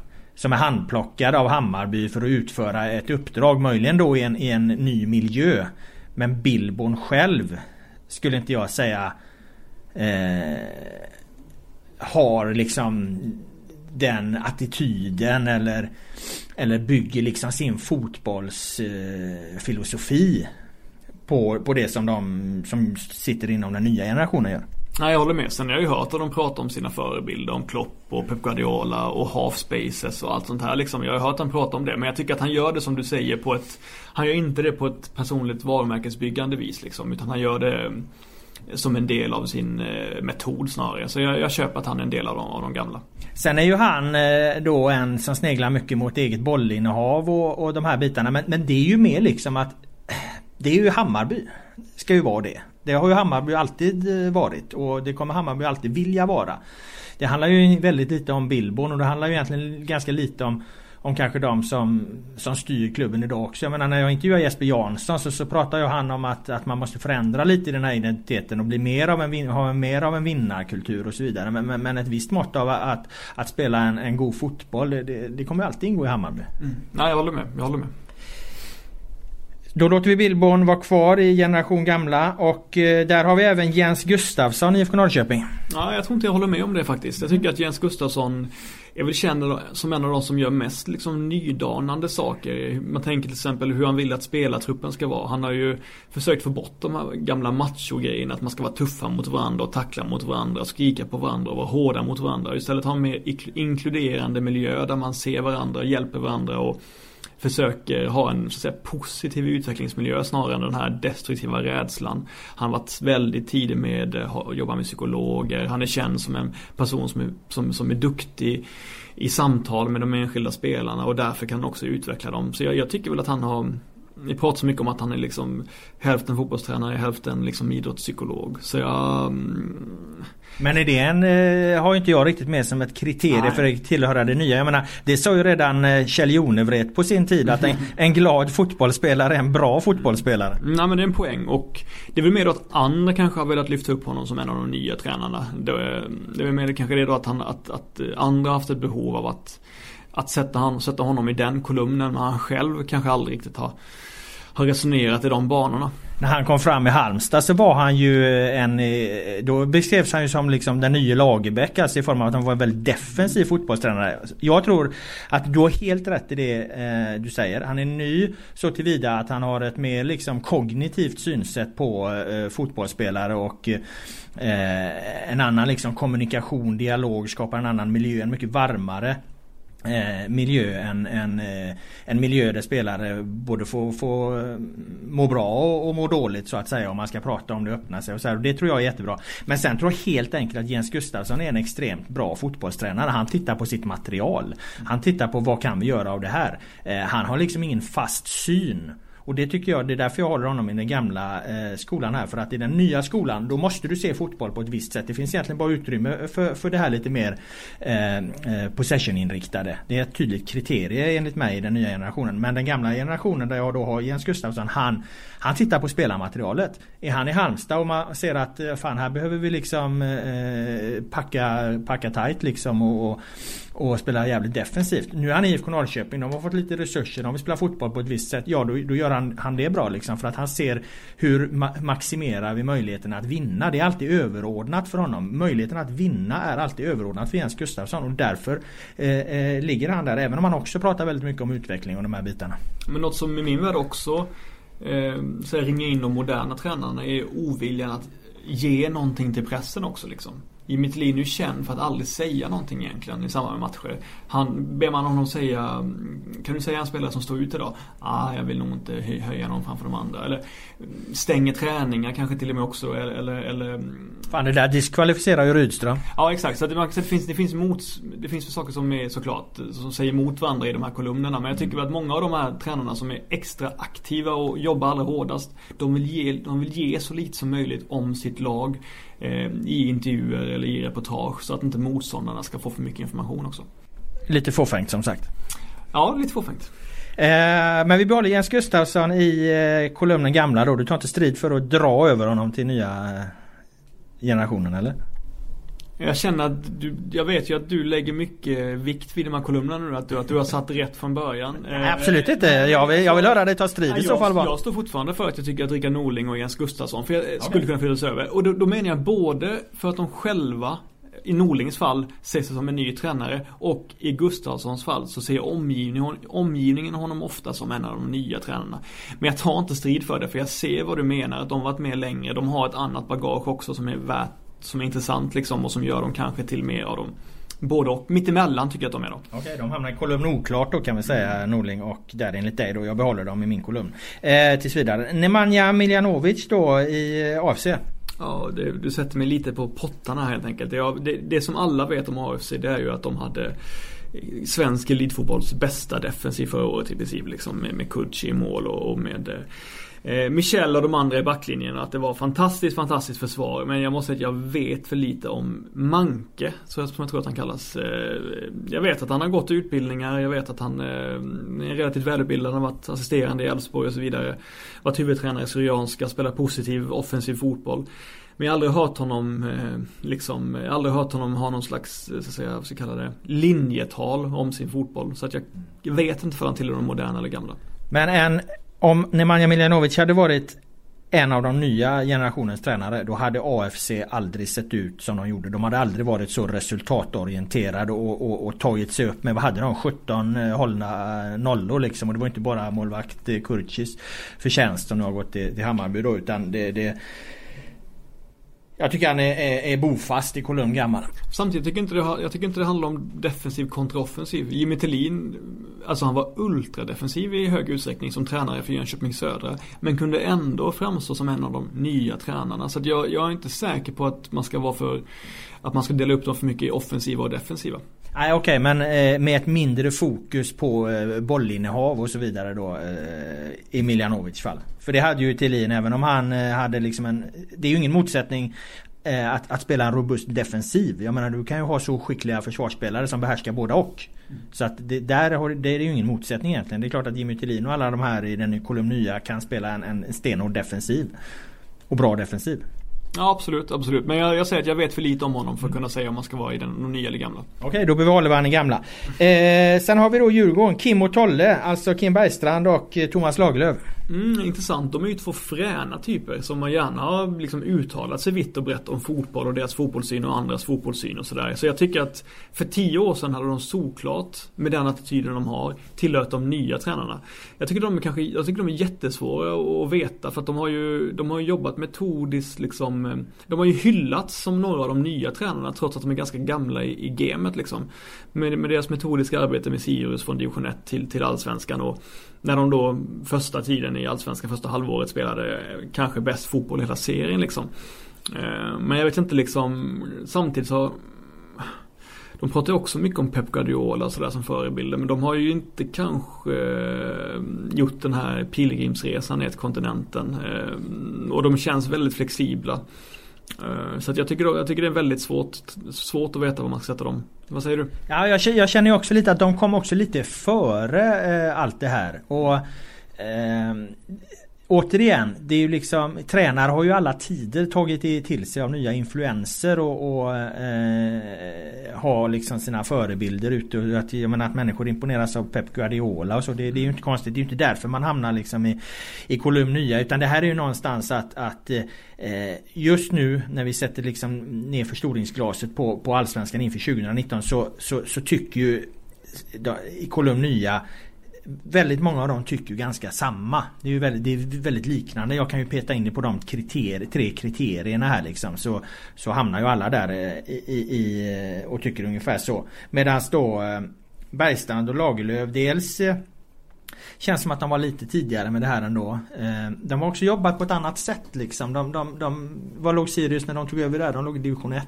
som är handplockad av Hammarby för att utföra ett uppdrag, möjligen då i en, i en ny miljö. Men Billborn själv skulle inte jag säga eh, har liksom den attityden eller, eller bygger liksom sin fotbollsfilosofi eh, på, på det som de som sitter inom den nya generationen gör. Nej jag håller med. Sen har jag ju hört att de pratar om sina förebilder. Om Klopp och Pep Guardiola och half spaces och allt sånt här liksom. Jag har hört han prata om det. Men jag tycker att han gör det som du säger på ett Han gör inte det på ett personligt varumärkesbyggande vis liksom. Utan han gör det eh, som en del av sin eh, metod snarare. Så jag, jag köper att han är en del av de, av de gamla. Sen är ju han eh, då en som sneglar mycket mot eget bollinnehav och, och de här bitarna. Men, men det är ju mer liksom att det är ju Hammarby. Ska ju vara det. Det har ju Hammarby alltid eh, varit och det kommer Hammarby alltid vilja vara. Det handlar ju väldigt lite om Billborn och det handlar ju egentligen ganska lite om om kanske de som, som styr klubben idag också. Jag menar när jag intervjuar Jesper Jansson så, så pratar ju han om att, att man måste förändra lite i den här identiteten och bli mer av en, ha mer av en vinnarkultur och så vidare. Men, men, men ett visst mått av att, att spela en, en god fotboll det, det kommer alltid ingå i Hammarby. Mm. Nej jag håller med. Jag håller med. Då låter vi Billborn vara kvar i generation gamla och eh, där har vi även Jens Gustafsson IFK Norrköping. Ja, jag tror inte jag håller med om det faktiskt. Jag tycker att Jens Gustafsson är väl känd som en av de som gör mest liksom nydanande saker. Man tänker till exempel hur han vill att spelartruppen ska vara. Han har ju försökt få bort de här gamla macho-grejerna. Att man ska vara tuffa mot varandra och tackla mot varandra, skrika på varandra och vara hårda mot varandra. Istället ha en mer inkluderande miljö där man ser varandra, hjälper varandra och försöker ha en så att säga, positiv utvecklingsmiljö snarare än den här destruktiva rädslan. Han har varit väldigt tidig med eh, att jobba med psykologer. Han är känd som en person som är, som, som är duktig i samtal med de enskilda spelarna och därför kan han också utveckla dem. Så jag, jag tycker väl att han har vi pratar så mycket om att han är liksom hälften fotbollstränare, hälften liksom idrottspsykolog. Så jag... Mm... Men är det en, eh, har inte jag riktigt med som ett kriterium Nej. för att tillhöra det nya. Jag menar, det sa ju redan eh, Kjell Jonevret på sin tid att en, en, glad fotbollsspelare är en bra fotbollsspelare. Nej men det är en poäng och det är väl mer då att andra kanske har velat lyfta upp honom som en av de nya tränarna. Det är, det är väl mer kanske det då att, han, att, att andra har haft ett behov av att att sätta, han, sätta honom i den kolumnen men han själv kanske aldrig riktigt har har resonerat i de banorna. När han kom fram i Halmstad så var han ju en... Eh, då beskrevs han ju som liksom den nya Lagerbäck. Alltså i form av att han var en väldigt defensiv fotbollstränare. Jag tror att du har helt rätt i det eh, du säger. Han är ny så tillvida att han har ett mer liksom kognitivt synsätt på eh, fotbollsspelare och eh, en annan liksom kommunikation, dialog, skapar en annan miljö, en mycket varmare Eh, miljö än en, eh, en miljö där spelare både får, får eh, må bra och, och må dåligt så att säga om man ska prata om det öppna sig och så här, och Det tror jag är jättebra. Men sen tror jag helt enkelt att Jens Gustafsson är en extremt bra fotbollstränare. Han tittar på sitt material. Han tittar på vad kan vi göra av det här. Eh, han har liksom ingen fast syn och det tycker jag, det är därför jag håller honom i den gamla eh, skolan här. För att i den nya skolan, då måste du se fotboll på ett visst sätt. Det finns egentligen bara utrymme för, för det här lite mer eh, eh possession-inriktade. Det är ett tydligt kriterie enligt mig i den nya generationen. Men den gamla generationen där jag då har Jens Gustafsson, han, han tittar på spelarmaterialet. Är han i Halmstad och man ser att eh, fan här behöver vi liksom eh, eh, packa, packa tight liksom och, och och spelar jävligt defensivt. Nu är han i IFK Norrköping, de har fått lite resurser, de vill spela fotboll på ett visst sätt. Ja, då, då gör han, han det bra liksom. För att han ser hur ma maximerar vi möjligheten att vinna. Det är alltid överordnat för honom. Möjligheten att vinna är alltid överordnat för Jens Gustafsson och därför eh, eh, ligger han där. Även om han också pratar väldigt mycket om utveckling och de här bitarna. Men något som i min värld också eh, så ringer in de moderna tränarna är oviljan att ge någonting till pressen också liksom. Jimmy Thelin är ju känd för att aldrig säga någonting egentligen i samband med matcher. Han, ber man honom säga, kan du säga en spelare som står ut idag? Ah, jag vill nog inte höja någon framför de andra. Eller stänger träningar kanske till och med också. Eller, eller, eller Fan det där diskvalificerar ju Rydström. Ja exakt, så, det, det, finns, det, finns mot, det finns saker som är såklart som säger emot varandra i de här kolumnerna. Men jag tycker att många av de här tränarna som är extra aktiva och jobbar allra hårdast. De vill ge, de vill ge så lite som möjligt om sitt lag i intervjuer eller i reportage. Så att inte motståndarna ska få för mycket information också. Lite fåfängt som sagt. Ja, lite fåfängt. Eh, men vi behåller Jens Gustafsson i eh, kolumnen gamla då. Du tar inte strid för att dra över honom till nya eh, generationen eller? Jag känner att du, jag vet ju att du lägger mycket vikt vid de här kolumnerna nu. Att du, att du har satt rätt från början. Nej, absolut inte. Jag vill, jag vill höra dig ta strid i så fall bara. Jag står fortfarande för att jag tycker att Rickard Norling och Jens Gustafsson för jag okay. skulle kunna flyttas över. Och då, då menar jag både för att de själva i Norlings fall ser sig som en ny tränare och i Gustafssons fall så ser omgivningen, omgivningen honom ofta som en av de nya tränarna. Men jag tar inte strid för det för jag ser vad du menar att de har varit med längre. De har ett annat bagage också som är värt som är intressant liksom och som gör dem kanske till mer av dem Både och. Mittemellan tycker jag att de är då. Okej, okay, de hamnar i kolumn oklart då kan vi säga Norling och där enligt dig då. Jag behåller dem i min kolumn. Eh, tills vidare. Nemanja Miljanovic då i AFC. Ja, det, du sätter mig lite på pottarna helt enkelt. Det, det, det som alla vet om AFC det är ju att de hade svensk elitfotbolls bästa defensiv förra året i princip. Liksom, med, med Kutsi i mål och, och med eh, Michel och de andra i backlinjen. Att det var fantastiskt, fantastiskt försvar. Men jag måste säga att jag vet för lite om Manke. Så som jag tror att han kallas. Eh, jag vet att han har gått utbildningar. Jag vet att han eh, är relativt välutbildad. Han har varit assisterande i Elfsborg och så vidare. Varit huvudtränare i Syrianska, spelar positiv offensiv fotboll. Men jag har aldrig hört honom eh, liksom, jag har aldrig hört honom ha någon slags, eh, så att säga, vad ska jag kalla det, linjetal om sin fotboll. Så att jag vet inte för han tillhör de moderna eller gamla. Men en, om Nemanja Miljanovic hade varit en av de nya generationens tränare då hade AFC aldrig sett ut som de gjorde. De hade aldrig varit så resultatorienterade och, och, och tagit sig upp med, vad hade de, 17 eh, hållna eh, nollor liksom. Och det var inte bara målvakt eh, Kurcis förtjänst som nu har gått till, till Hammarby då utan det, det jag tycker han är, är, är bofast i kolumn gammal. Samtidigt tycker inte det, jag tycker inte det handlar om defensiv kontra offensiv. Jimmy Tillin, alltså han var ultradefensiv i hög utsträckning som tränare för Jönköping Södra. Men kunde ändå framstå som en av de nya tränarna. Så jag, jag är inte säker på att man ska vara för att man ska dela upp dem för mycket i offensiva och defensiva. Nej okej okay, men eh, med ett mindre fokus på eh, bollinnehav och så vidare då eh, i Miljanovic fall. För det hade ju Thelin även om han eh, hade liksom en... Det är ju ingen motsättning eh, att, att, spela en robust defensiv. Jag menar du kan ju ha så skickliga försvarsspelare som behärskar båda och. Så att det, där har, det är ju ingen motsättning egentligen. Det är klart att Jimmy Thelin och alla de här i den kolumn nya kan spela en, en stenhård defensiv. Och bra defensiv. Ja absolut, absolut. Men jag, jag, säger att jag vet för lite om honom för att kunna säga om man ska vara i den, den nya eller gamla. Okej, okay, då behåller vi han i gamla. Eh, sen har vi då Djurgården, Kim och Tolle, alltså Kim Bergstrand och eh, Thomas Lagerlöf. Mm, intressant. De är ju två fräna typer som man gärna har liksom uttalat sig vitt och brett om fotboll och deras fotbollssyn och andras fotbollssyn och sådär. Så jag tycker att för tio år sedan hade de såklart, med den attityden de har, tillhört de nya tränarna. Jag tycker de är, kanske, jag tycker de är jättesvåra att veta för att de har ju, de har jobbat metodiskt liksom. De har ju hyllats som några av de nya tränarna trots att de är ganska gamla i, i gamet liksom. Med, med deras metodiska arbete med Sirius från division 1 till, till allsvenskan och när de då första tiden i Allsvenskan, första halvåret spelade kanske bäst fotboll i hela serien liksom. Eh, men jag vet inte liksom, samtidigt så de pratar ju också mycket om Pep Guardiola och sådär som förebilder men de har ju inte kanske eh, gjort den här pilgrimsresan ner till kontinenten. Eh, och de känns väldigt flexibla. Så jag, tycker, jag tycker det är väldigt svårt, svårt att veta vad man ska sätta dem. Vad säger du? Ja, jag, jag känner ju också lite att de kom också lite före allt det här. Och eh, återigen, det är ju liksom Tränare har ju alla tider tagit till sig av nya influenser och, och eh, har liksom sina förebilder ute. Att, jag menar att människor imponeras av Pep Guardiola och så. Det, det är ju inte konstigt. Det är ju inte därför man hamnar liksom i, i kolumn nya. Utan det här är ju någonstans att, att eh, just nu när vi sätter liksom ner förstoringsglaset på, på Allsvenskan inför 2019 så, så, så tycker ju eh, i kolumn nya väldigt många av dem tycker ganska samma. Det är ju väldigt, det är väldigt liknande. Jag kan ju peta in det på de kriterier, tre kriterierna här liksom. Så, så hamnar ju alla där eh, i, i, eh, och tycker ungefär så. Medan då eh, Bergstrand och Lagerlöf dels Känns som att de var lite tidigare med det här ändå. Eh, de har också jobbat på ett annat sätt liksom. De, de, de, vad låg Sirius när de tog över där? De låg i division 1.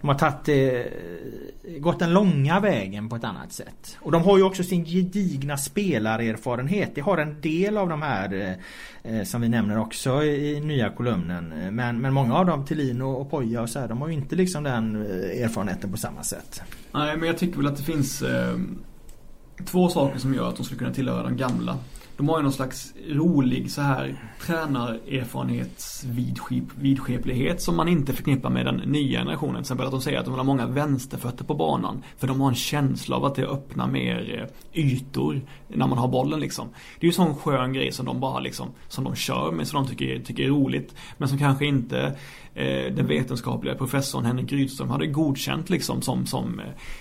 De har tagit, eh, gått den långa vägen på ett annat sätt. Och de har ju också sin gedigna spelarerfarenhet. Det har en del av de här eh, som vi nämner också i, nya kolumnen. Men, men många av dem, Thelin och, Poja och så här, de har ju inte liksom den erfarenheten på samma sätt. Nej, men jag tycker väl att det finns eh, två saker som gör att de skulle kunna tillhöra de gamla de har ju någon slags rolig så här tränarerfarenhetsvidskeplighet som man inte förknippar med den nya generationen. Till exempel att de säger att de vill ha många vänsterfötter på banan. För de har en känsla av att det öppnar mer eh, ytor när man har bollen liksom. Det är ju sån skön grej som de bara liksom, som de kör med, som de tycker, tycker är roligt. Men som kanske inte Eh, den vetenskapliga professorn Henrik Rydström hade godkänt liksom som, som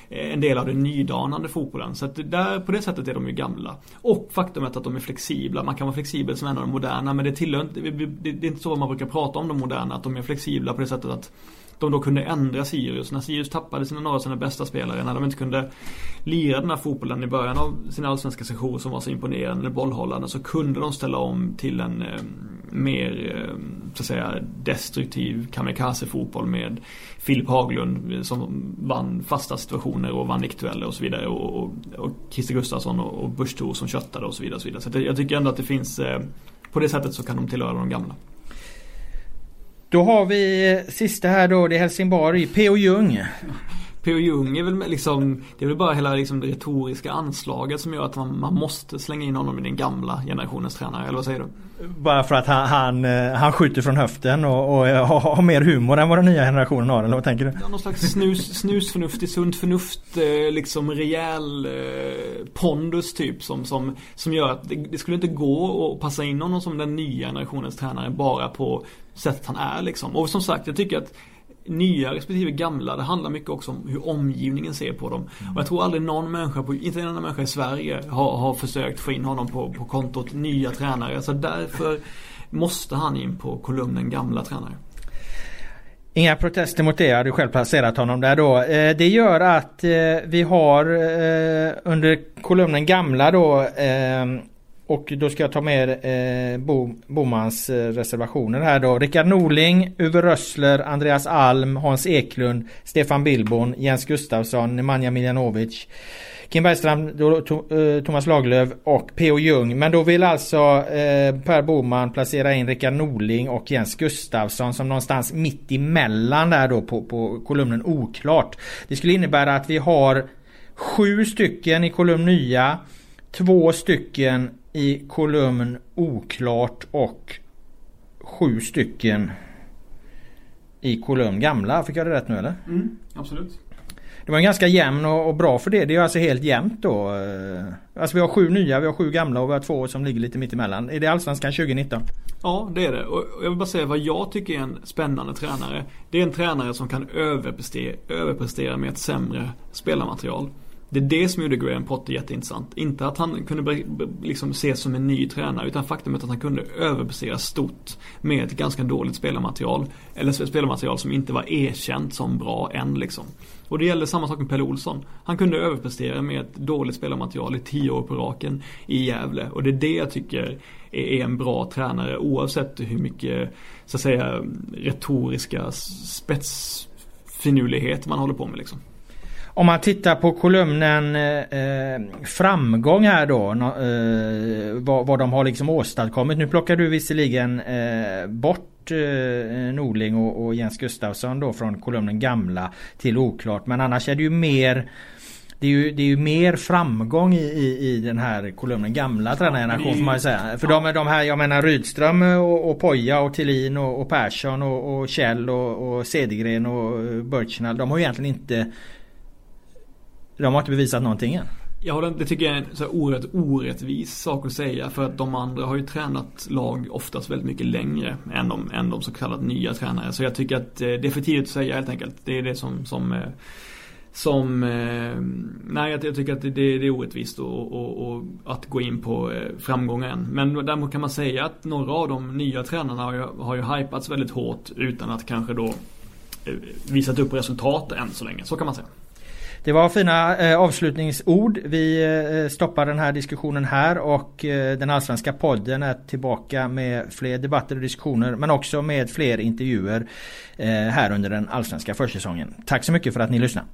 eh, en del av den nydanande fotbollen. Så att där, på det sättet är de ju gamla. Och faktumet att de är flexibla. Man kan vara flexibel som en av de moderna men det tillhör inte, det är inte så man brukar prata om de moderna. Att de är flexibla på det sättet att de då kunde ändra Sirius. När Sirius tappade sina några av sina bästa spelare, när de inte kunde lira den här fotbollen i början av sin allsvenska session som var så imponerande, eller bollhållande, så kunde de ställa om till en eh, mer, eh, så att säga, destruktiv kamikaze-fotboll med Filip Haglund eh, som vann fasta situationer och vann nickdueller och så vidare och, och, och Christer Gustafsson och, och Busch som köttade och så vidare. Och så vidare. så jag tycker ändå att det finns, eh, på det sättet så kan de tillhöra de gamla. Då har vi eh, sista här då, det är Helsingborg, P.O. Ljung. P.O. Ljung är väl liksom, det är väl bara hela liksom det retoriska anslaget som gör att man, man måste slänga in honom i den gamla generationens tränare, eller vad säger du? Bara för att han, han, eh, han skjuter från höften och, och eh, har, har, mer humor än vad den nya generationen har, eller vad tänker du? Ja, någon slags snus, snusförnuftig, sunt förnuft, eh, liksom rejäl eh, pondus typ som, som, som gör att det, det skulle inte gå att passa in honom som den nya generationens tränare bara på sättet han är liksom. Och som sagt, jag tycker att nya respektive gamla, det handlar mycket också om hur omgivningen ser på dem. Och jag tror aldrig någon människa, på, inte en enda människa i Sverige har, har försökt få in honom på, på kontot nya tränare. Så därför måste han in på kolumnen gamla tränare. Inga protester mot det, jag hade själv placerat honom där då. Eh, det gör att eh, vi har eh, under kolumnen gamla då och då ska jag ta med eh, Bo, Bomans eh, reservationer här då. Rickard Norling, Uwe Rössler, Andreas Alm, Hans Eklund, Stefan Bilbon, Jens Gustafsson, Nemanja Miljanovic. Kim Bergstrand, då, eh, to, eh, Thomas Laglöf och P.O. Jung. Men då vill alltså eh, Per Boman placera in Rickard Norling och Jens Gustafsson som någonstans mitt emellan där då på, på kolumnen oklart. Det skulle innebära att vi har sju stycken i kolumn nya. Två stycken i kolumn oklart och sju stycken i kolumn gamla. Fick jag det rätt nu eller? Mm, absolut. Det var en ganska jämn och, och, bra för det. Det är alltså helt jämnt då. Alltså vi har sju nya, vi har sju gamla och vi har två som ligger lite mittemellan. Är det Allsvenskan 2019? Ja det är det. Och jag vill bara säga vad jag tycker är en spännande tränare. Det är en tränare som kan överprestera, överprestera med ett sämre spelarmaterial. Det är det som gjorde Graham Potter jätteintressant. Inte att han kunde liksom ses som en ny tränare utan faktumet att han kunde överprestera stort med ett ganska dåligt spelarmaterial. Eller spelarmaterial som inte var erkänt som bra än liksom. Och det gällde samma sak med Pelle Olsson. Han kunde överprestera med ett dåligt spelarmaterial i tio år på raken i Gävle. Och det är det jag tycker är en bra tränare oavsett hur mycket så att säga retoriska spetsfinurlighet man håller på med liksom. Om man tittar på kolumnen eh, framgång här då. Eh, vad, vad de har liksom åstadkommit. Nu plockar du visserligen eh, bort eh, Norling och, och Jens Gustafsson då från kolumnen gamla till oklart. Men annars är det ju mer det är ju, det är ju mer framgång i, i, i den här kolumnen gamla tränargeneration ja, får man ju säga. För de, de här, jag menar Rydström och, och Poja och Tillin och, och Persson och, och Kjell och, och Cedergren och Birchnall. De har ju egentligen inte de har inte bevisat någonting än. Ja, det tycker jag är en så orätt, orättvis sak att säga. För att de andra har ju tränat lag oftast väldigt mycket längre än de, än de så kallat nya tränare. Så jag tycker att eh, det är för tidigt att säga helt enkelt. Det är det som, som, eh, som, eh, nej jag, tycker att det, det, är orättvist och, och, och, att gå in på framgången. framgångar än. Men däremot kan man säga att några av de nya tränarna har ju, har ju hypats väldigt hårt utan att kanske då visat upp resultat än så länge. Så kan man säga. Det var fina eh, avslutningsord. Vi eh, stoppar den här diskussionen här och eh, den allsvenska podden är tillbaka med fler debatter och diskussioner men också med fler intervjuer eh, här under den allsvenska försäsongen. Tack så mycket för att ni lyssnade.